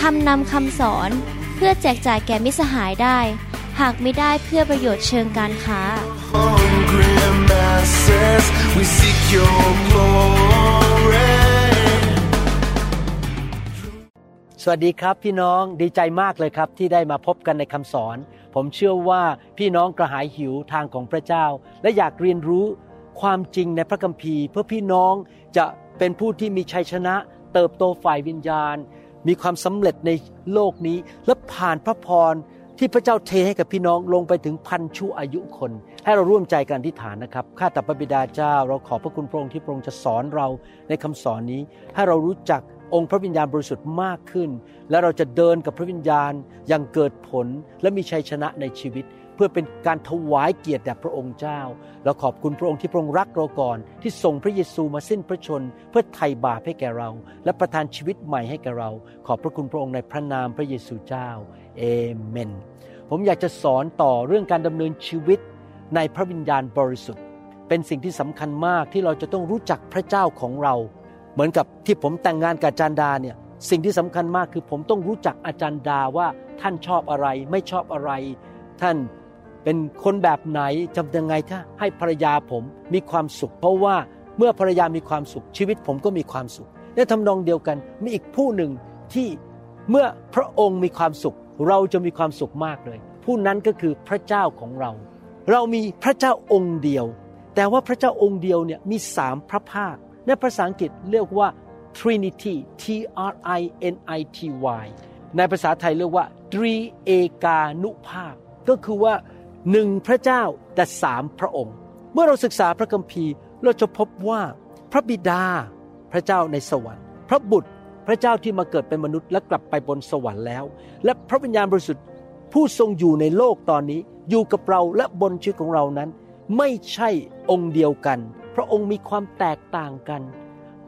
ทำนำคำสอนเพื่อแจกจ่ายแก่มิสหายได้ หากไม่ได้เพื่อประโยชน์เชิงการค้า hungry masses, we seek your glory. สวัสดีครับพี่น้องดีใจมากเลยครับที่ได้มาพบกันในคำสอน ผมเชื่อว่าพี่น้องกระหายหิวทางของพระเจ้า และอยากเรียนรู้ความจริงในพระคัมภีร์ เพื่อพี่น้องจะเป็นผู้ที่มีชัยชนะ เติบโตฝ่ายวิญญาณ มีความสำเร็จในโลกนี้ และผ่านพระพรที่พระเจ้าเทให้กับพี่น้องลงไปถึงพันชั่วอายุคน ให้เราร่วมใจกันอธิษฐานนะครับข้าแต่พระบิดาเจ้า เราขอพระคุณพระองค์ที่พระองค์จะสอนเราในคำสอนนี้ ให้เรารู้จักองค์พระวิญญาณบริสุทธิ์มากขึ้น และเราจะเดินกับพระวิญญาณอย่างเกิดผลและมีชัยชนะในชีวิต พื่อเป็นการถวายเกียรติแด่พระองค์เจ้าเราขอบคุณพระองค์ที่พระองค์รักเราก่อน ที่ส่งพระเยซูมาสิ้นพระชน เพื่อไถ่บาปให้แก่เรา และประทานชีวิตใหม่ให้แก่เรา ขอบพระคุณพระองค์ในพระนามพระเยซูเจ้าเอเมน ผมอยากจะสอนต่อเรื่องการดำเนินชีวิตในพระวิญญาณบริสุทธิ์ เป็นสิ่งที่สำคัญมากที่เราจะต้องรู้จักพระเจ้าของเรา เหมือนกับที่ผมแต่งงานกับอาจารย์ดาเนี่ยสิ่งที่สำคัญมากคือผมต้องรู้จักอาจารย์ดาว่าท่านชอบอะไรไม่ชอบอะไร ท่าน เป็นคนแบบไหนจำยังไงถ้าให้ภรรยาผมมีความสุข เพราะว่าเมื่อภรรยามีความสุขชีวิตผมก็มีความสุขในทำนองเดียวกันมีอีกผู้หนึ่งที่เมื่อพระองค์มีความสุข เราจะมีความสุขมากเลย ผู้นั้นก็คือพระเจ้าของเรา เรามีพระเจ้าองค์เดียว แต่ว่าพระเจ้าองค์เดียวเนี่ยมีสามพระภาคในภาษาอังกฤษเรียกว่า Trinity T R I N I T Y ในภาษาไทยเรียกว่าตรีเอกานุภาพ ก็คือว่า หนึ่งพระเจ้าแต่สามพระองค์ เมื่อเราศึกษาพระคัมภีร์เราจะพบว่าพระบิดาพระเจ้าในสวรรค์ พระบุตรพระเจ้าที่มาเกิดเป็นมนุษย์และกลับไปบนสวรรค์แล้ว และพระวิญญาณบริสุทธิ์ผู้ทรงอยู่ในโลกตอนนี้อยู่กับเราและบนชีวิตของเรานั้น ไม่ใช่องค์เดียวกัน พระองค์มีความแตกต่างกัน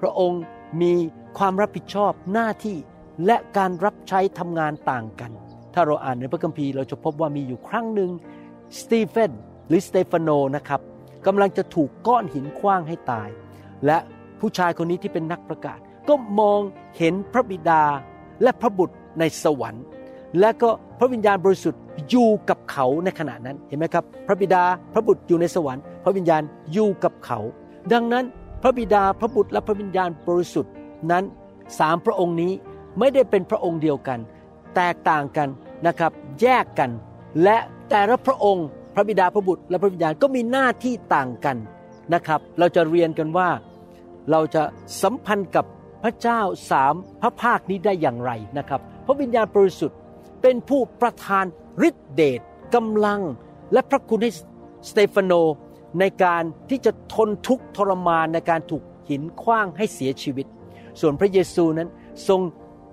พระองค์มีความรับผิดชอบหน้าที่และการรับใช้ทำงานต่างกัน ถ้าเราอ่านในพระคัมภีร์เราจะพบว่ามีอยู่ครั้งหนึ่ง สตีเฟนหรือสเตฟานโนนะครับกำลังจะถูกก้อนหินคว้างให้ตาย และผู้ชายคนนี้ที่เป็นนักประกาศ ก็มองเห็นพระบิดาและพระบุตรในสวรรค์ และก็พระวิญญาณบริสุทธิ์อยู่กับเขาในขณะนั้นเห็นไหมครับ พระบิดาพระบุตรอยู่ในสวรรค์ พระวิญญาณอยู่กับเขา ดังนั้นพระบิดาพระบุตรและพระวิญญาณบริสุทธิ์นั้นสามพระองค์นี้ไม่ได้เป็นพระองค์เดียวกัน แตกต่างกันนะครับแยกกันและ แต่ละพระองค์พระบิดาพระบุตรและพระวิญญาณก็มีหน้าที่ต่างกันนะครับ เราจะเรียนกันว่าเราจะสัมพันธ์กับพระเจ้าสามพระภาคนี้ได้อย่างไรนะครับ พระวิญญาณบริสุทธิ์เป็นผู้ประทานฤทธิเดชกำลังและพระคุณให้สเตฟานโนในการที่จะทนทุกข์ทรมานในการถูกหินคว้างให้เสียชีวิต ส่วนพระเยซูนั้นทรง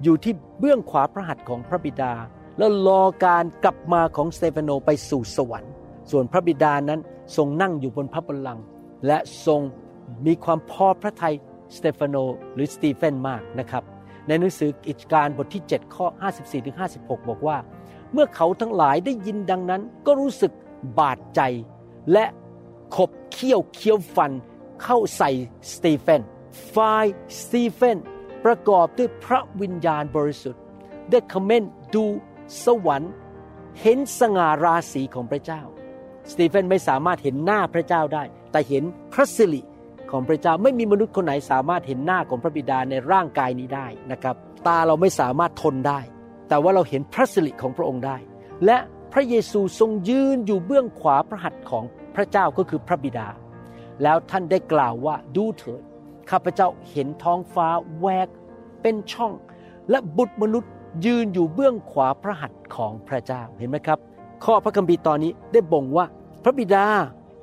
อยู่ที่เบื้องขวาพระหัตถ์ของพระบิดา แล้วรอการกลับมาของสเตฟานโนไปสู่สวรรค์ ส่วนพระบิดานั้นทรงนั่งอยู่บนพระบัลลังก์และทรงมีความพอพระทัยสเตฟานโนหรือสตีเฟนมากนะครับในหนังสือกิจการบทที่ 7 ข้อ 54-56บอกว่า เมื่อเขาทั้งหลายได้ยินดังนั้น ก็รู้สึกบาดใจ และขบเคี้ยวเคี้ยวฟันเข้าใส่สตีเฟนฝ่ายสตีเฟนประกอบด้วยพระวิญญาณบริสุทธิ์ ได้คอมเมนต์ดู สวรรค์เห็นสง่าราศีของพระเจ้า สตีเฟนไม่สามารถเห็นหน้าพระเจ้าได้ แต่เห็นพระสิริของพระเจ้าไม่มีมนุษย์คนไหนสามารถเห็นหน้าของพระบิดาในร่างกายนี้ได้นะครับ ตาเราไม่สามารถทนได้ แต่ว่าเราเห็นพระสิริของพระองค์ได้ และพระเยซูทรงยืนอยู่เบื้องขวาพระหัตถ์ของพระเจ้าก็คือพระบิดา แล้วท่านได้กล่าวว่าดูเถิดข้าพเจ้าเห็นท้องฟ้าแวกเป็นช่อง และบุตรมนุษย์ ยืนอยู่เบื้องขวาพระหัตถ์ของพระเจ้าเห็นไหมครับ ข้อพระคัมภีร์ตอนนี้ได้บ่งว่า พระบิดา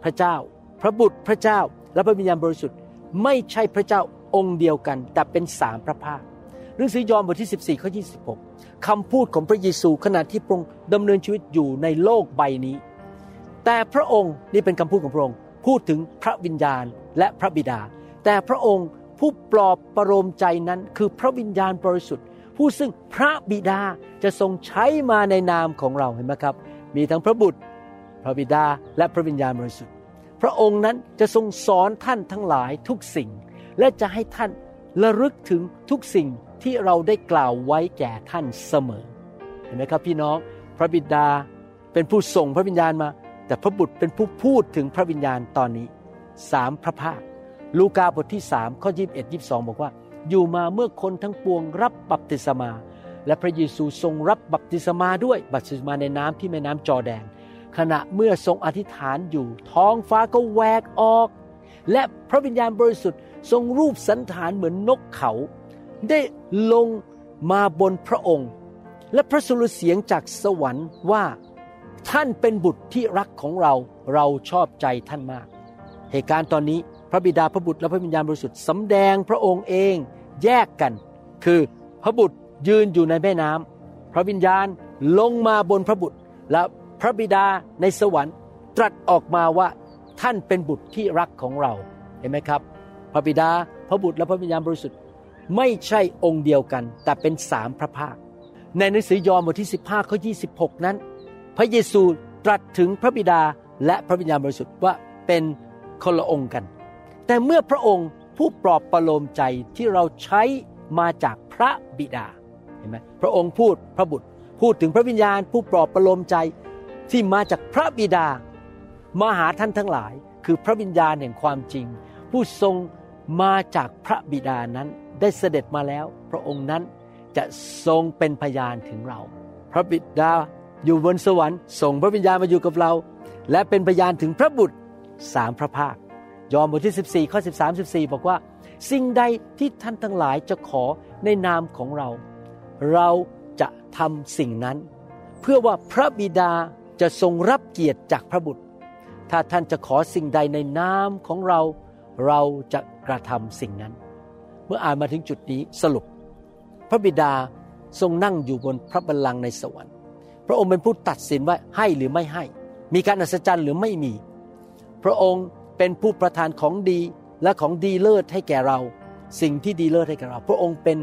พระเจ้า พระบุตรพระเจ้า และพระวิญญาณบริสุทธิ์ ไม่ใช่พระเจ้าองค์เดียวกัน แต่เป็นสามพระภาคหนังสือยอห์นบทที่ 14ข้อ26คำพูดของพระเยซูขณะที่พระองค์ดำเนินชีวิตอยู่ในโลกใบนี้ แต่พระองค์นี่เป็นคำพูดของพระองค์ พูดถึงพระวิญญาณและพระบิดา แต่พระองค์ผู้ปลอบประโลมใจนั้นคือพระวิญญาณบริสุทธิ์ ผู้ซึ่งพระบิดาจะทรงใช้มาในนามของเราเห็นไหมครับ มีทั้งพระบุตร พระบิดาและพระวิญญาณบริสุทธิ์ พระองค์นั้นจะทรงสอนท่านทั้งหลายทุกสิ่ง และจะให้ท่านระลึกถึงทุกสิ่งที่เราได้กล่าวไว้แก่ท่านเสมอ เห็นไหมครับพี่น้องพระบิดาเป็นผู้ส่งพระวิญญาณมา แต่พระบุตรเป็นผู้พูดถึงพระวิญญาณตอนนี้สามพระภาค ลูกาบทที่สามข้อยี่บเอ็ดยีบสองบอกว่า อยู่มาเมื่อคนทั้งปวงรับบัพติศมา และพระเยซูทรงรับบัพติศมาด้วยบัพติศมาในน้ำที่แม่น้ำจอแดน ขณะเมื่อทรงอธิษฐานอยู่ท้องฟ้าก็แหวกออก และพระวิญญาณบริสุทธิ์ทรงรูปสันฐานเหมือนนกเขา ได้ลงมาบนพระองค์ และพระสุรเสียงจากสวรรค์ว่าท่านเป็นบุตรที่รักของเราเราชอบใจท่านมาก เหตุการณ์ตอนนี้ พระบิดาพระบุตรและพระวิญญาณบริสุทธิ์สำแดงพระองค์เองแยกกัน คือพระบุตรยืนอยู่ในแม่น้ำพระวิญญาณลงมาบนพระบุตร และพระบิดาในสวรรค์ตรัสออกมาว่าท่านเป็นบุตรที่รักของเราเห็นไหมครับ พระบิดาพระบุตรและพระวิญญาณบริสุทธิ์ไม่ใช่องค์เดียวกัน แต่เป็นสามพระภาค ในหนังสือยอห์นบทที่ 15ข้อ26 นั้น พระเยซูตรัสถึงพระบิดาและพระวิญญาณบริสุทธิ์ว่าเป็นคนละองค์กัน แต่เมื่อพระองค์ผู้ปลอบประโลมใจที่เราใช้มาจากพระบิดาเห็นไหมพระองค์พูดพระบุตร พูดถึงพระวิญญาณ ผู้ปลอบประโลมใจที่มาจากพระบิดามาหาท่านทั้งหลาย คือพระวิญญาณแห่งความจริง ผู้ทรงมาจากพระบิดานั้นได้เสด็จมาแล้ว พระองค์นั้นจะทรงเป็นพยานถึงเรา พระบิดาอยู่บนสวรรค์ส่งพระวิญญาณมาอยู่กับเรา และเป็นพยานถึงพระบุตรสามพระภาค ยอห์นบทที่ 14 ข้อ 13 14 บอกว่า สิ่งใดที่ท่านทั้งหลายจะขอในนามของเรา เราจะทำสิ่งนั้น เพื่อว่าพระบิดาจะทรงรับเกียรติจากพระบุตร ถ้าท่านจะขอสิ่งใดในนามของเรา เราจะกระทำสิ่งนั้น เมื่ออ่านมาถึงจุดนี้สรุป พระบิดาทรงนั่งอยู่บนพระบัลลังก์ในสวรรค์ พระองค์เป็นผู้ตัดสินว่าให้หรือไม่ให้ มีการอัศจรรย์หรือไม่มี พระองค์ เป็นผู้ประทานของดีและของดีเลิศให้แก่เรา สิ่งที่ดีเลิศให้แก่เรา พระองค์เป็น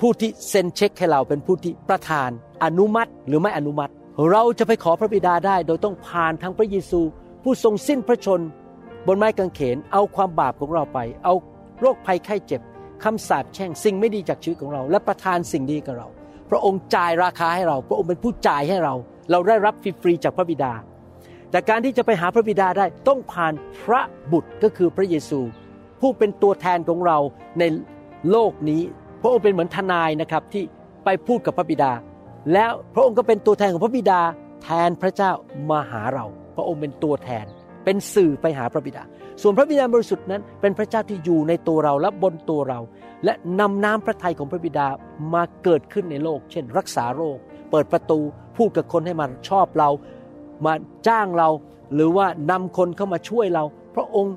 ผู้ที่เซ็นเช็คให้เราเป็นผู้ที่ประทานอนุมัติหรือไม่อนุมัติ เราจะไปขอพระบิดาได้ โดยต้องผ่านทางพระเยซู ผู้ทรงสิ้นพระชน บนไม้กางเขนเอาความบาปของเราไป เอาโรคภัยไข้เจ็บคำสาปแช่งสิ่งไม่ดีจากชีวิตของเรา และประทานสิ่งดีกับเรา พระองค์จ่ายราคาให้เรา พระองค์เป็นผู้จ่ายให้เรา เราได้รับฟรีๆจากพระบิดา แต่การที่จะไปหาพระบิดาได้ต้องผ่านพระบุตรก็คือพระเยซู ผู้เป็นตัวแทนของเราในโลกนี้ พระองค์เป็นเหมือนทนายนะครับที่ไปพูดกับพระบิดา แล้วพระองค์ก็เป็นตัวแทนของพระบิดา แทนพระเจ้ามาหาเรา พระองค์เป็นตัวแทน เป็นสื่อไปหาพระบิดา ส่วนพระบิดาบริสุทธิ์นั้น เป็นพระเจ้าที่อยู่ในตัวเราและบนตัวเรา และนำน้ำพระทัยของพระบิดามาเกิดขึ้นในโลก เช่น รักษาโรค เปิดประตูพูดกับคนให้มันชอบเรา มาจ้างเรา หรือว่านำคนเข้ามาช่วยเรา พระองค์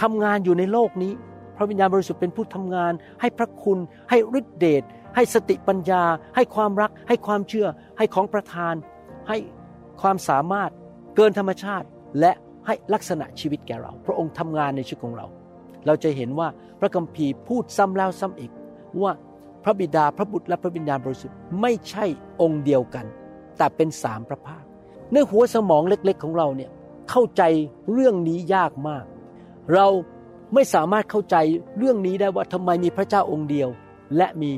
ทำงานอยู่ในโลกนี้ พระวิญญาณบริสุทธิ์เป็นผู้ทำงาน ให้พระคุณ ให้ฤทธิเดชให้สติปัญญา ให้ความรัก ให้ความเชื่อ ให้ของประทาน ให้ความสามารถเกินธรรมชาติ และให้ลักษณะชีวิตแก่เรา พระองค์ทำงานในชีวิตของเรา เราจะเห็นว่าพระคัมภีร์พูดซ้ำแล้วซ้ำอีกว่าพระบิดาพระบุตรและพระวิญญาณบริสุทธิ์ไม่ใช่องค์เดียวกัน แต่เป็นสามพระภาค ในหัวสมองเล็กๆของเราเนี่ยเข้าใจเรื่องนี้ยากมาก เราไม่สามารถเข้าใจเรื่องนี้ได้ว่าทำไมมีพระเจ้าองค์เดียว และมี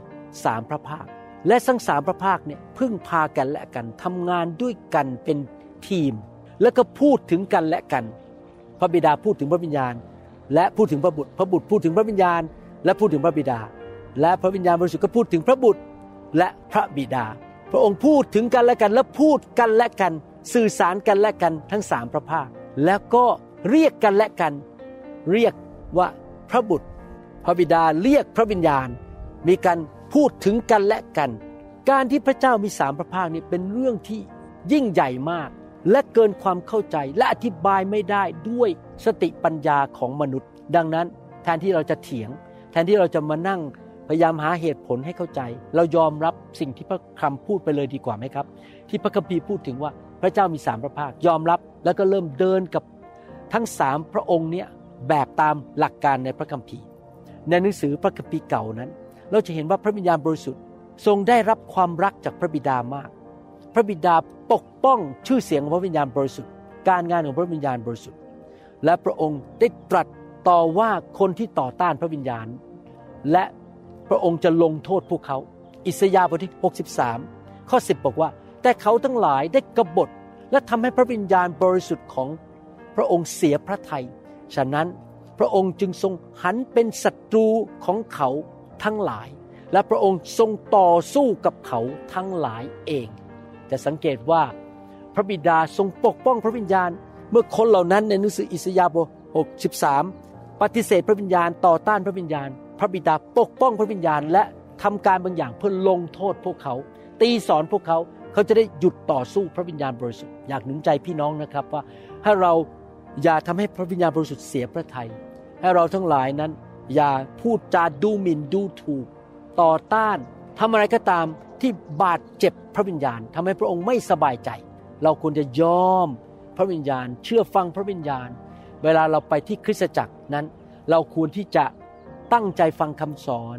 สามพระภาค และทั้งสามพระภาคเนี่ยพึ่งพากันและกันทำงานด้วยกันเป็นทีม แล้วก็พูดถึงกันและกัน พระบิดาพูดถึงพระวิญญาณ และพูดถึงพระบุตร พระบุตรพูดถึงพระวิญญาณ และพูดถึงพระบิดา และพระวิญญาณบริสุทธิ์ก็พูดถึงพระบุตรและพระบิดา พระองค์พูดถึงกันและกันและพูดกันและกัน สื่อสารกันและกันทั้งสามพระภาค แล้วก็เรียกกันและกัน เรียกว่าพระบุตร พระบิดาเรียกพระวิญญาณ มีการพูดถึงกันและกัน การที่พระเจ้ามีสามพระภาคนี้เป็นเรื่องที่ยิ่งใหญ่มาก และเกินความเข้าใจและอธิบายไม่ได้ด้วยสติปัญญาของมนุษย์ ดังนั้นแทนที่เราจะเถียง แทนที่เราจะมานั่งพยายามหาเหตุผลให้เข้าใจ เรายอมรับสิ่งที่พระคำพูดไปเลยดีกว่าไหมครับ ที่พระคัมภีร์พูดถึงว่า พระเจ้ามีสามพระภาคยอมรับแล้วก็เริ่มเดินกับทั้งสามพระองค์เนี้ยแบบตามหลักการในพระคัมภีร์ ในหนังสือพระคัมภีร์เก่านั้น เราจะเห็นว่าพระวิญญาณบริสุทธิ์ทรงได้รับความรักจากพระบิดามาก พระบิดาปกป้องชื่อเสียงของพระวิญญาณบริสุทธิ์ การงานของพระวิญญาณบริสุทธิ์ และพระองค์ได้ตรัสต่อว่าคนที่ต่อต้านพระวิญญาณ และพระองค์จะลงโทษพวกเขา อิสยาห์บทที่ 63 ข้อ 10 บอกว่า แต่เขาทั้งหลายได้กบฏและทำให้พระวิญญาณบริสุทธิ์ของพระองค์เสียพระทยัย ฉะนั้นพระองค์จึงทรงหันเป็นศัตรูของเขาทั้งหลาย และพระองค์ทรงต่อสู้กับเขาทั้งหลายเอง จะสังเกตว่าพระบิดาทรงปกป้องพระวิญญาณ เมื่อคนเหล่านั้นในหนังสืออิสยาห์บท63 ปฏิเสธพระวิญญาณต่อต้านพระวิญญาณ พระบิดาปกป้องพระวิญญาณและทำการบางอย่างเพื่อลงโทษพวกเขา ตีสอนพวกเขา เขาจะได้หยุดต่อสู้พระวิญญาณบริสุทธิ์อยากหนุนใจพี่น้องนะครับว่าให้เราอย่าทำให้พระวิญญาณบริสุทธิ์เสียพระทยัยให้เราทั้งหลายนั้น อย่าพูดจาดูหมิ่นดูถูก ต่อต้านทำอะไรก็ตามที่บาดเจ็บพระวิญญาณทำให้พระองค์ไม่สบายใจ เราควรจะยอมพระวิญญาณ เชื่อฟังพระวิญญาณ เวลาเราไปที่คริสตจักรนั้น เราควรที่จะตั้งใจฟังคำสอน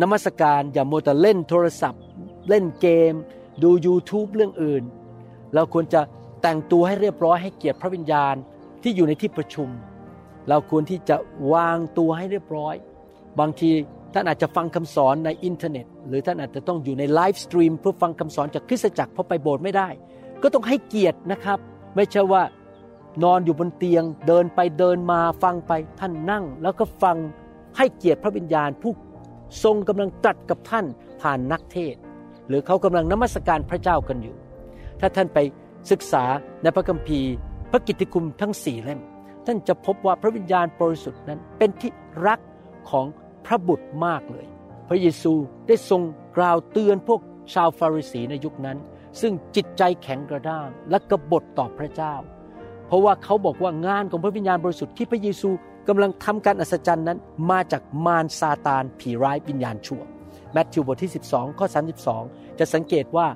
นมัสการอย่ามัวแต่เล่นโทรศัพท์ เล่นเกม ดู YouTube เรื่องอื่น เราควรจะแต่งตัวให้เรียบร้อยให้เกียรติพระวิญญาณที่อยู่ในที่ประชุม เราควรที่จะวางตัวให้เรียบร้อย บางทีท่านอาจจะฟังคำสอนในอินเทอร์เน็ต หรือท่านอาจจะต้องอยู่ใน livestream เพื่อฟังคำสอนจากคริสตจักรเพราะไปโบสถ์ไม่ได้ ก็ต้องให้เกียรตินะครับ ไม่ใช่ว่านอนอยู่บนเตียงเดินไปเดินมาฟังไปท่านนั่ง แล้วก็ฟังให้เกียรติพระวิญญาณผู้ทรงกำลังตรัสกับท่านผ่านนักเทศ รือเขากำลังนมัสการพระเจ้ากันอยู่ ถ้าท่านไปศึกษาในพระคัมภีร์ พระกิตติคุณทั้งสี่เล่ม ท่านจะพบว่าพระวิญญาณบริสุทธิ์นั้นเป็นที่รักของพระบุตรมากเลย พระเยซูได้ทรงกล่าวเตือนพวกชาวฟาริสีในยุคนั้น ซึ่งจิตใจแข็งกระด้างและกบฏต่อพระเจ้า เพราะว่าเขาบอกว่างานของพระวิญญาณบริสุทธิ์ที่พระเยซูกำลังทำการอัศจรรย์นั้น มาจากมารซาตานผีร้ายวิญญาณชั่ว มทธิวบทที่ 12 ข้อ 32 จะสังเกตว่า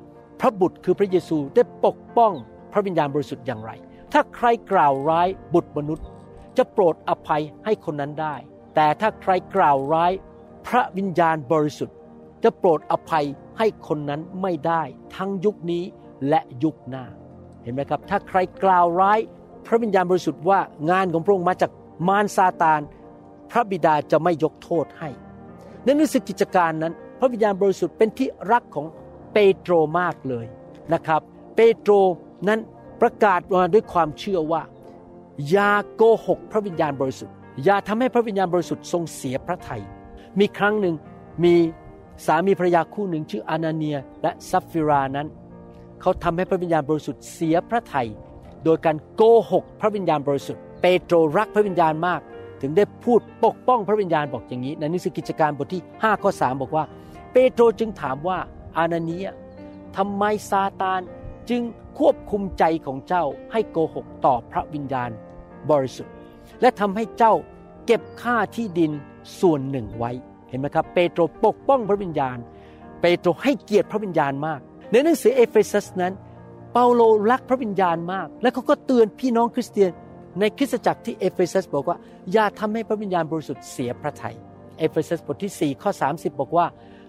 พระบุตรคือพระเยซูได้ปกป้องพระวิญญาณบริสุทธิ์อย่างไร ถ้าใครกล่าวร้ายบุตรมนุษย์ จะโปรดอภัยให้คนนั้นได้ แต่ถ้าใครกล่าวร้ายพระวิญญาณบริสุทธิ์ จะโปรดอภัยให้คนนั้นไม่ได้ทั้งยุคนี้และยุคหน้า เห็นไหมครับ ถ้าใครกล่าวร้ายพระวิญญาณบริสุทธิ์ว่างานของพระองค์มาจากมารซาตาน พระบิดาจะไม่ยกโทษให้ในหนังสือกิจการนั้น พระวิญญาณบริสุทธิ์เป็นที่รักของเปโตรมากเลยนะครับ เปโตรนั้นประกาศมาด้วยความเชื่อว่า อย่าโกหกพระวิญญาณบริสุทธิ์ อย่าทำให้พระวิญญาณบริสุทธิ์ทรงเสียพระทยัยมีครั้งหนึ่งมีสามีภรรยาคู่หนึ่งชื่ออานาเนียและซัฟฟิรานั้น เขาทำให้พระวิญญาณบริสุทธิ์เสียพระทยัยโดยการโกหกพระวิญญาณบริสุทธิ์ เปโตรรักพระวิญญาณมาก ถึงได้พูดปกป้องพระวิญญาณบอกอย่างนี้ ในหนังสือกิจการบทที่5ข้อ3บอกว่า ปโตรจึงถามว่าอานาเนียทำไมซาตานจึงควบคุมใจของเจ้าให้โกหกต่อพระวิญญาณบริสุทธิ์ และทำให้เจ้าเก็บค่าที่ดินส่วนหนึ่งไว้เห็นไหมครับ เปโตรปกป้องพระวิญญาณ เปโตรให้เกียรติพระวิญญาณมาก ในหนังสือเอเฟซัสนั้น เปาโลรักพระวิญญาณมาก และเขาก็เตือนพี่น้องคริสเตียน ในคริสตจักรที่เอเฟซัสบอกว่าอย่าทำให้พระวิญญาณบริสุทธิ์เสียพระทัยเอเฟซัสบทที่4ข้อ30 บอกว่า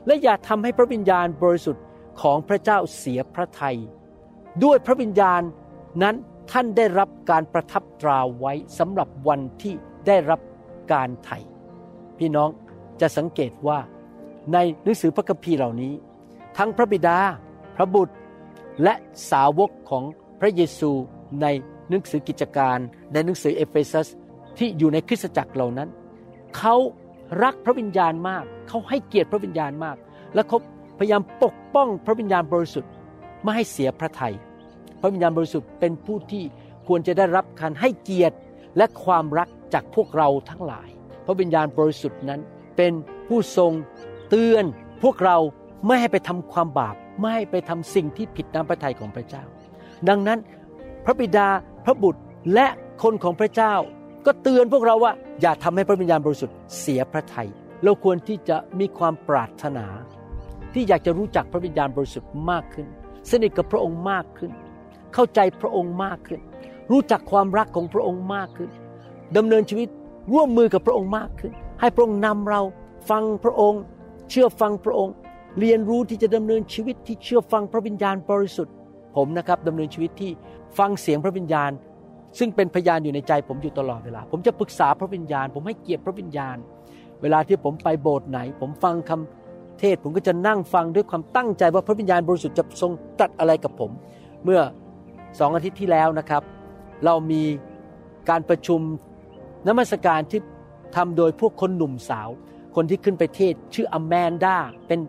และอย่าทำให้พระวิญญาณบริสุทธิ์ของพระเจ้าเสียพระทยัยด้วยพระวิญญาณนั้นท่านได้รับการประทับตราไว้สำหรับวันที่ได้รับการไถ่พี่น้องจะสังเกตว่าในหนังสือพระคัมภีร์เหล่านี้ ทั้งพระบิดา พระบุตร และสาวกของพระเยซูในหนังสือกิจการ ในหนังสือเอเฟซัสที่อยู่ในคริสตจักรเหล่านั้น เขา รักพระวิญญาณมาก เขาให้เกียรติพระวิญญาณมาก และเขาพยายามปกป้องพระวิญญาณบริสุทธิ์ไม่ให้เสียพระทยัยพระวิญญาณบริสุทธิ์เป็นผู้ที่ควรจะได้รับการให้เกียรติและความรักจากพวกเราทั้งหลาย พระวิญญาณบริสุทธิ์นั้นเป็นผู้ทรงเตือนพวกเราไม่ให้ไปทำความบาป ไม่ให้ไปทำสิ่งที่ผิดน้ำพระทัยของพระเจ้า ดังนั้นพระบิดาพระบุตรและคนของพระเจ้า ก็เตือนพวกเราว่าอย่าทำให้พระวิญญาณบริสุทธิ์เสียพระทยัยเราควรที่จะมีความปรารถนา ที่อยากจะรู้จักพระวิญญาณบริสุทธิ์มากขึ้น สนิทกับพระองค์มากขึ้น เข้าใจพระองค์มากขึ้น รู้จักความรักของพระองค์มากขึ้นดำเนินชีวิตร่วมมือกับพระองค์มากขึ้น ให้พระองค์นำเราฟังพระองค์ เชื่อฟังพระองค์ เรียนรู้ที่จะดำเนินชีวิตที่เชื่อฟังพระวิญญาณบริสุทธิ์ ผมนะครับดำเนินชีวิตที่ฟังเสียงพระวิญญาณ ซึ่งเป็นพยานอยู่ในใจผมอยู่ตลอดเวลา ผมจะปรึกษาพระวิญญาณ ผมให้เกียรติพระวิญญาณ เวลาที่ผมไปโบสถ์ไหน ผมฟังคำเทศผมก็จะนั่งฟังด้วยความตั้งใจว่าพระวิญญาณบริสุทธิ์จะทรงตรัสอะไรกับผม เมื่อสองอาทิตย์ที่แล้วนะครับ เรามีการประชุมนมัสการที่ทำโดยพวกคนหนุ่มสาว คนที่ขึ้นไปเทศชื่ออแมนดาเป็น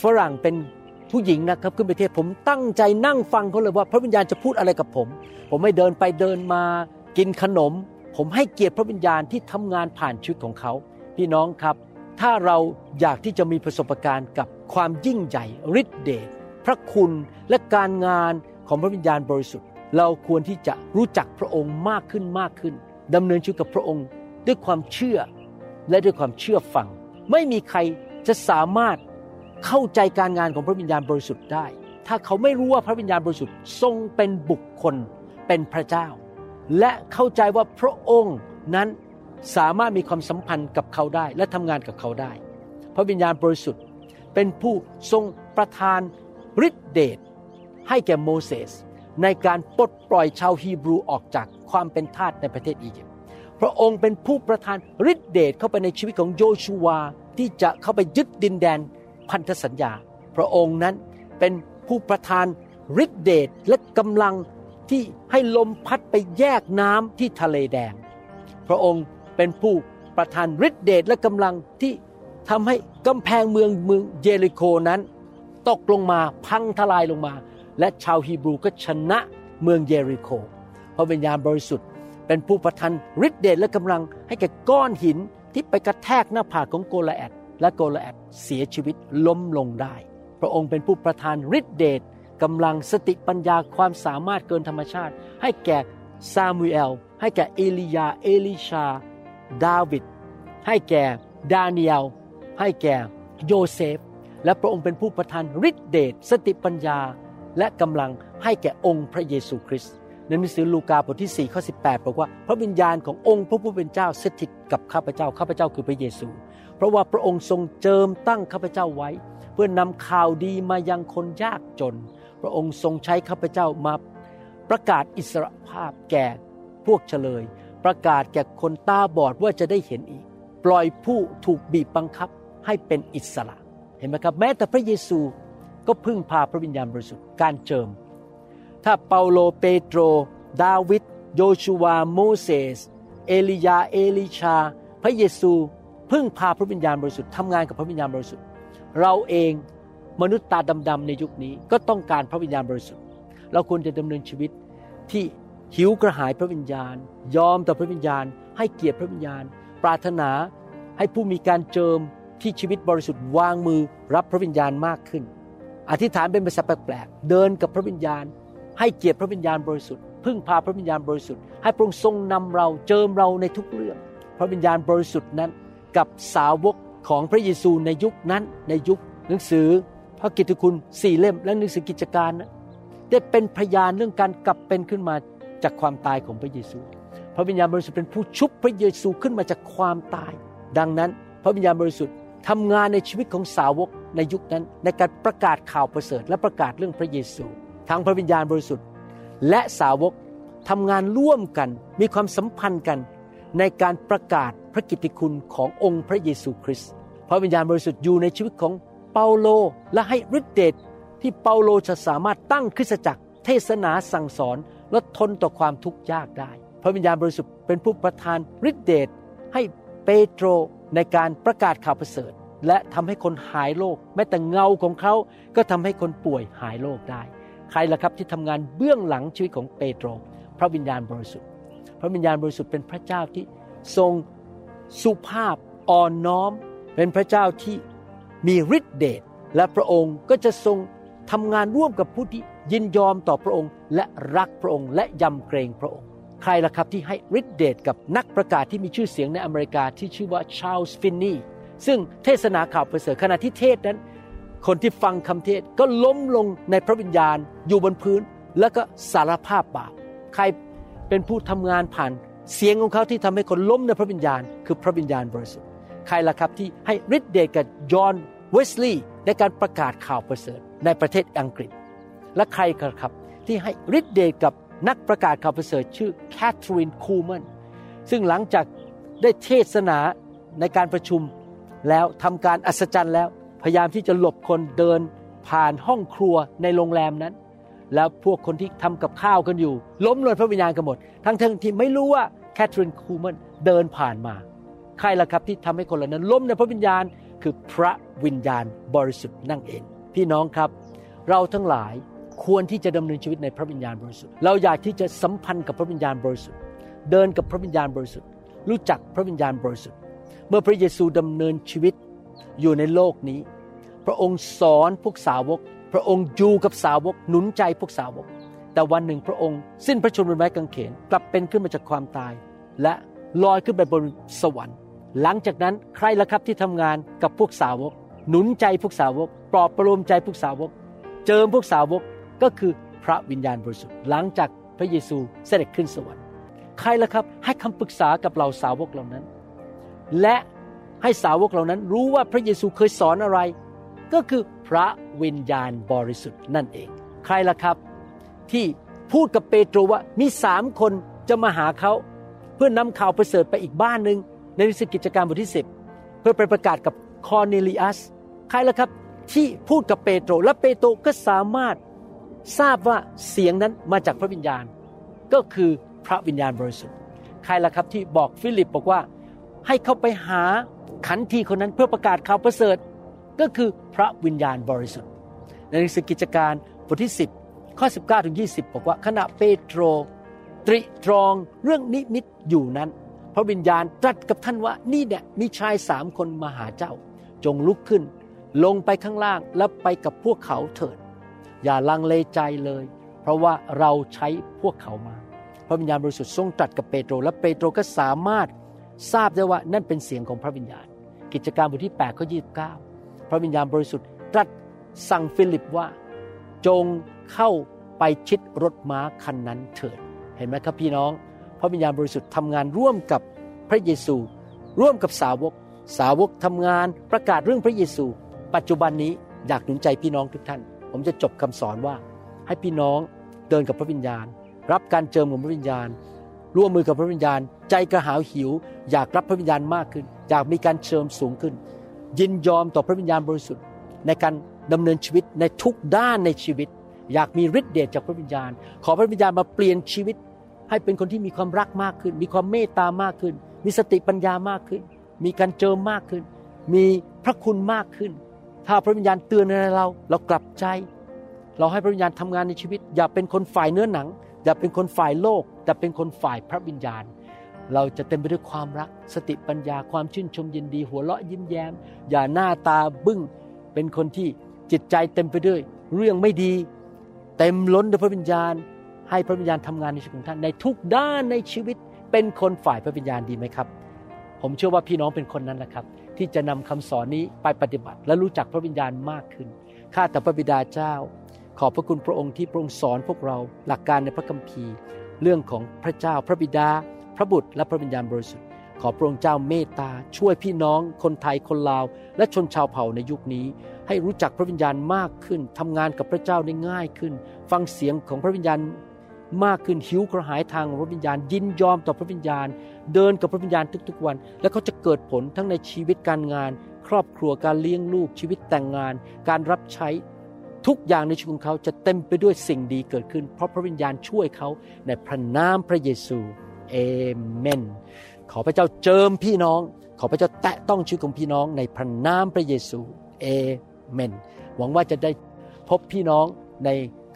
ฝรั่งเป็น ผู้หญิงนะครับขึ้นไปเทศผมตั้งใจนั่งฟังเขาเลยว่าพระวิญญาณจะพูดอะไรกับผม ผมไม่เดินไปเดินมากินขนม ผมให้เกียรติพระวิญญาณที่ทำงานผ่านชีวิตของเขา พี่น้องครับ ถ้าเราอยากที่จะมีประสบการณ์กับความยิ่งใหญ่ฤทธิเดชพระคุณและการงานของพระวิญญาณบริสุทธิ์ เราควรที่จะรู้จักพระองค์มากขึ้นมากขึ้นดำเนินชีวิตกับพระองค์ด้วยความเชื่อและด้วยความเชื่อฟัง ไม่มีใครจะสามารถ เข้าใจการงานของพระวิญญาณบริสุทธิ์ได้ ถ้าเขาไม่รู้ว่าพระวิญญาณบริสุทธิ์ทรงเป็นบุคคลเป็นพระเจ้า และเข้าใจว่าพระองค์นั้นสามารถมีความสัมพันธ์กับเขาได้และทำงานกับเขาได้ พระวิญญาณบริสุทธิ์เป็นผู้ทรงประทานฤทธิเดชให้แก่โมเสสในการปลดปล่อยชาวฮีบรูออกจากความเป็นทาสในประเทศอียิปต์ พระองค์เป็นผู้ประทานฤทธิเดชเข้าไปในชีวิตของโยชูวาที่จะเข้าไปยึดดินแดน พันธสัญญา พระองค์นั้นเป็นผู้ประทานฤทธิเดชและกำลังที่ให้ลมพัดไปแยกน้ำที่ทะเลแดง พระองค์เป็นผู้ประทานฤทธิเดชและกำลังที่ทำให้กำแพงเมืองเมืองเยริโคนั้น ตกลงมาพังทลายลงมา และชาวฮีบรูก็ชนะเมืองเยริโค พระวิญญาณบริสุทธิ์ เป็นผู้ประทานฤทธิเดชและกำลังให้แก่ก้อนหินที่ไปกระแทกหน้าผากของโกไลแอท และโกไลแอทเสียชีวิตล้มลงได้ พระองค์เป็นผู้ประทานฤทธิเดชกำลังสติปัญญาความสามารถเกินธรรมชาติ ให้แก่ซามูเอล ให้แก่เอลียา เอลิชา ดาวิด ให้แก่ดาเนียล ให้แก่โยเซฟ และพระองค์เป็นผู้ประทานฤทธิเดชสติปัญญา และกำลังให้แก่องค์พระเยซูคริสต์ในหนังสือลูกาบทที่4ข้อ18บอกว่า พระวิญญาณขององค์พระผู้เป็นเจ้าสถิตกับข้าพเจ้า ข้าพเจ้าคือพระเยซู ราะว่าพระองค์ทรงเจิมตั้งข้าพเจ้าไว้ เพื่อนำข่าวดีมายังคนยากจน พระองค์ทรงใช้ข้าพเจ้ามาประกาศอิสรภาพแก่พวกเฉลย ประกาศแก่คนตาบอดว่าจะได้เห็นอีก ปล่อยผู้ถูกบีบบังคับให้เป็นอิสระ เห็นไหมครับ แม้แต่พระเยซูก็พึ่งพาพระวิญญาณบริสุทธิ์การเจิม ถ้าเปาโลเปโตร ดาวิดโยชูวาโมเสส เอลียาเอลิชา พระเยซู พึ่งพาพระวิญญาณบริสุทธิ์ทำงานกับพระวิญญาณบริสุทธิ์ เราเองมนุษย์ตาดำๆในยุคนี้ก็ต้องการพระวิญญาณบริสุทธิ์ เราควรจะดำเนินชีวิตที่หิวกระหายพระวิญญาณ ยอมต่อพระวิญญาณ ให้เกียรติพระวิญญาณ ปรารถนาให้ผู้มีการเจิมที่ชีวิตบริสุทธิ์วางมือรับพระวิญญาณมากขึ้น อธิษฐานเป็นภาษาแปลกๆเดินกับพระวิญญาณ ให้เกียรติพระวิญญาณบริสุทธิ์พึ่งพาพระวิญญาณบริสุทธิ์ให้พระองค์ทรงนำเราเจิมเราในทุกเรื่อง พระวิญญาณบริสุทธิ์นั้น กับสาวกของพระเยซูในยุคนั้นในยุคหนังสือพระกิตติคุณสี่เล่มและหนังสือกิจการนะได้เป็นพยานเรื่องการกลับเป็นขึ้นมาจากความตายของพระเยซู พระวิญญาณบริสุทธิ์เป็นผู้ชุบพระเยซูขึ้นมาจากความตาย ดังนั้นพระวิญญาณบริสุทธิ์ทำงานในชีวิตของสาวกในยุคนั้น ในการประกาศข่าวประเสริฐ และประกาศเรื่องพระเยซูทั้งพระวิญญาณบริสุทธิ์ และสาวกทำงานร่วมกัน มีความสัมพันธ์กัน ในการประกาศ พระกิตติคุณขององค์พระเยซูคริสต์พระวิญญาณบริสุทธิ์อยู่ในชีวิตของเปาโลและให้ฤทธิเดชที่เปาโลจะสามารถตั้งคริสตจักร เทศนาสั่งสอนและทนต่อความทุกข์ยากได้ พระวิญญาณบริสุทธิ์เป็นผู้ประทานฤทธิเดชให้เปโตรในการประกาศข่าวประเสริฐ และทำให้คนหายโรคแม้แต่เงาของเขาก็ทำให้คนป่วยหายโรคได้ ใครล่ะครับที่ทำงานเบื้องหลังชีวิตของเปโตร พระวิญญาณบริสุทธิ์ พระวิญญาณบริสุทธิ์เป็นพระเจ้าที่ทรง สุภาพอ่อนน้อม เป็นพระเจ้าที่มีฤทธิเดชและพระองค์ก็จะทรงทำงานร่วมกับผู้ที่ยินยอมต่อพระองค์ และรักพระองค์ และยำเกรงพระองค์ ใครล่ะครับที่ให้ฤทธิเดชกับนักประกาศที่มีชื่อเสียงในอเมริกาที่ชื่อว่าชาลส์ฟินนีซึ่งเทศนาข่าวประเสริฐขณะที่เทศนั้น คนที่ฟังคำเทศก็ล้มลงในพระวิญญาณอยู่บนพื้น แล้วก็สารภาพบาปใครเป็นผู้ทำงานผ่าน เสียงของเขาที่ทำให้คนล้มในพระวิญญาณ คือพระวิญญาณบริสุทธิ์ ใครล่ะครับที่ให้ฤทธิ์เดชกับยอห์นเวสลีย์ในการประกาศข่าวประเสริฐในประเทศอังกฤษ และใครครับที่ให้ฤทธิ์เดชกับนักประกาศข่าวประเสริฐชื่อแคทเธอรีนคูแมนซึ่งหลังจากได้เทศนาในการประชุมแล้วทำการอัศจรรย์แล้ว พยายามที่จะหลบคนเดินผ่านห้องครัวในโรงแรมนั้น แล้วพวกคนที่ทำกับข้าวกันอยู่ ล้มลงพระวิญญาณกันหมด ทั้งทั้งที่ไม่รู้ว่าแคทเธอรีนคูแมนเดินผ่านมา ใครล่ะครับที่ทำให้คนเหล่านั้นล้มในพระวิญญาณคือพระวิญญาณบริสุทธิ์นั่นเอง พี่น้องครับ เราทั้งหลายควรที่จะดำเนินชีวิตในพระวิญญาณบริสุทธิ์ เราอยากที่จะสัมพันธ์กับพระวิญญาณบริสุทธิ์ เดินกับพระวิญญาณบริสุทธิ์ รู้จักพระวิญญาณบริสุทธิ์ เมื่อพระเยซูดำเนินชีวิตอยู่ในโลกนี้ พระองค์สอนพวกสาวก พระองค์อยู่กับสาวกหนุนใจพวกสาวก แต่วันหนึ่งพระองค์ สิ้นพระชนม์บนไม้กางเขนกลับเป็นขึ้นมาจากความตาย และลอยขึ้นไปบนสวรรค์ หลังจากนั้นใครล่ะครับที่ทำงานกับพวกสาวก หนุนใจพวกสาวก ปลอบประโลมใจพวกสาวก เจิมพวกสาวกก็คือพระวิญญาณบริสุทธิ์หลังจากพระเยซูเสด็จขึ้นสวรรค์ ใครล่ะครับให้คำปรึกษากับเหล่าสาวกเหล่านั้น และให้สาวกเหล่านั้นรู้ว่าพระเยซูเคยสอนอะไร ก็คือพระวิญญาณบริสุทธิ์นั่นเอง ใครล่ะครับที่พูดกับเปโตรว่ามีสามคนจะมาหาเขา เพื่อนำข่าวประเสริฐไปอีกบ้านหนึ่งในวิสิกิจการบทที่สิบเพื่อไปประกาศกับคอร์เนลิอัส ใครล่ะครับที่พูดกับเปโตรและเปโตรก็สามารถทราบว่าเสียงนั้นมาจากพระวิญญาณ ก็คือพระวิญญาณบริสุทธิ์ ใครล่ะครับที่บอกฟิลิปบอกว่าให้เขาไปหาขันทีคนนั้นเพื่อประกาศข่าวประเสริฐ ก็คือพระวิญญาณบริสุทธิ์ ในหนังสือกิจการบทที่ 10 ข้อ 19ถึง20 บอกว่าขณะเปโตร ตริตรองเรื่องนิมิตอยู่นั้น พระวิญญาณตรัสกับท่านว่านี่เนี่ยมีชายสามคนมาหาเจ้า จงลุกขึ้น ลงไปข้างล่างแล้วไปกับพวกเขาเถิด อย่าลังเลใจเลย เพราะว่าเราใช้พวกเขามา พระวิญญาณบริสุทธิ์ทรงตรัสกับเปโตรและเปโตรก็สามารถทราบได้ว่านั่นเป็นเสียงของพระวิญญาณ กิจการบทที่8ข้อ29 ระวิญญาณบริสุทธิ์ตรัสสั่งฟิลิปว่า จงเข้าไปชิดรถม้าคันนั้นเถิด เห็นไหมครับพี่น้อง พระวิญญาณบริสุทธิ์ทำงานร่วมกับพระเยซู ร่วมกับสาวก สาวกทำงานประกาศเรื่องพระเยซู ปัจจุบันนี้อยากหนุนใจพี่น้องทุกท่าน ผมจะจบคำสอนว่า ให้พี่น้องเดินกับพระวิญญาณ รับการเจิมของพระวิญญาณ ร่วมมือกับพระวิญญาณ ใจกระหายหิว อยากรับพระวิญญาณมากขึ้น อยากมีการเชิมสูงขึ้น ยินยอมต่อพระวิญญาณบริสุทธิ์ ในการดำเนินชีวิตในทุกด้านในชีวิต อยากมีฤทธิ์เดชจากพระวิญญาณ ขอพระวิญญาณมาเปลี่ยนชีวิต ให้เป็นคนที่มีความรักมากขึ้น มีความเมตตามากขึ้น มีสติปัญญามากขึ้น มีการเจิมมากขึ้น มีพระคุณมากขึ้น ถ้าพระวิญญาณเตือนอะไรเรา เรากลับใจ เราให้พระวิญญาณทำงานในชีวิต อย่าเป็นคนฝ่ายเนื้อหนัง อย่าเป็นคนฝ่ายโลก แต่เป็นคนฝ่ายพระวิญญาณ เราจะเต็มไปด้วยความรักสติปัญญาความชื่นชมยินดี หัวเราะยิ้มแย้ม อย่าหน้าตาบึ้ง เป็นคนที่จิตใจเต็มไปด้วย เรื่องไม่ดี เต็มล้นด้วยพระวิญญาณ ให้พระวิญญาณทำงานในชีวิตของท่านในทุกด้านในชีวิตเป็นคนฝ่ายพระวิญญาณดีไหมครับ ผมเชื่อว่าพี่น้องเป็นคนนั้นแหละครับ ที่จะนำคำสอนนี้ไปปฏิบัติ และรู้จักพระวิญญาณมากขึ้นข้าแต่พระบิดาเจ้า ขอบพระคุณพระองค์ที่พระองค์สอนพวกเราหลักการในพระคัมภีร์ เรื่องของพระเจ้าพระบิดา พระบุตรและพระวิญญาณบริสุทธิ์ ขอพระองค์เจ้าเมตตาช่วยพี่น้อง คนไทยคนลาว และชนชาวเผ่าในยุคนี้ ให้รู้จักพระวิญญาณมากขึ้นทำงานกับพระเจ้าได้ง่ายขึ้น ฟังเสียงของพระวิญญาณมากขึ้นหิวกระหายทางพระวิญญาณยินยอมต่อพระวิญญาณ เดินกับพระวิญญาณทุกๆวัน และเขาจะเกิดผลทั้งในชีวิตการงาน ครอบครัวการเลี้ยงลูกชีวิตแต่งงาน การรับใช้ทุกอย่างในชีวิตของเขาจะเต็มไปด้วยสิ่งดีเกิดขึ้น เพราะพระวิญญาณช่วยเขาในพระนามพระเยซู เอเมน ขอพระเจ้าเจิมพี่น้อง ขอพระเจ้าแตะต้องชีวิตของพี่น้องในพระนามพระเยซูเอเมน หวังว่าจะได้พบพี่น้องใน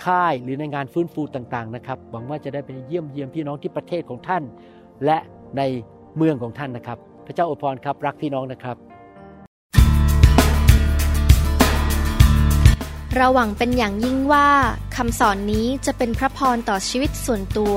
ค่ายหรือในงานฟื้นฟูต่างๆนะครับ หวังว่าจะได้ไปเยี่ยมเยียมพี่น้องที่ประเทศของท่าน และในเมืองของท่านนะครับ พระเจ้าอวยพรครับรักพี่น้องนะครับ เราหวังเป็นอย่างยิ่งว่าคำสอนนี้จะเป็นพระพรต่อชีวิตส่วนตัว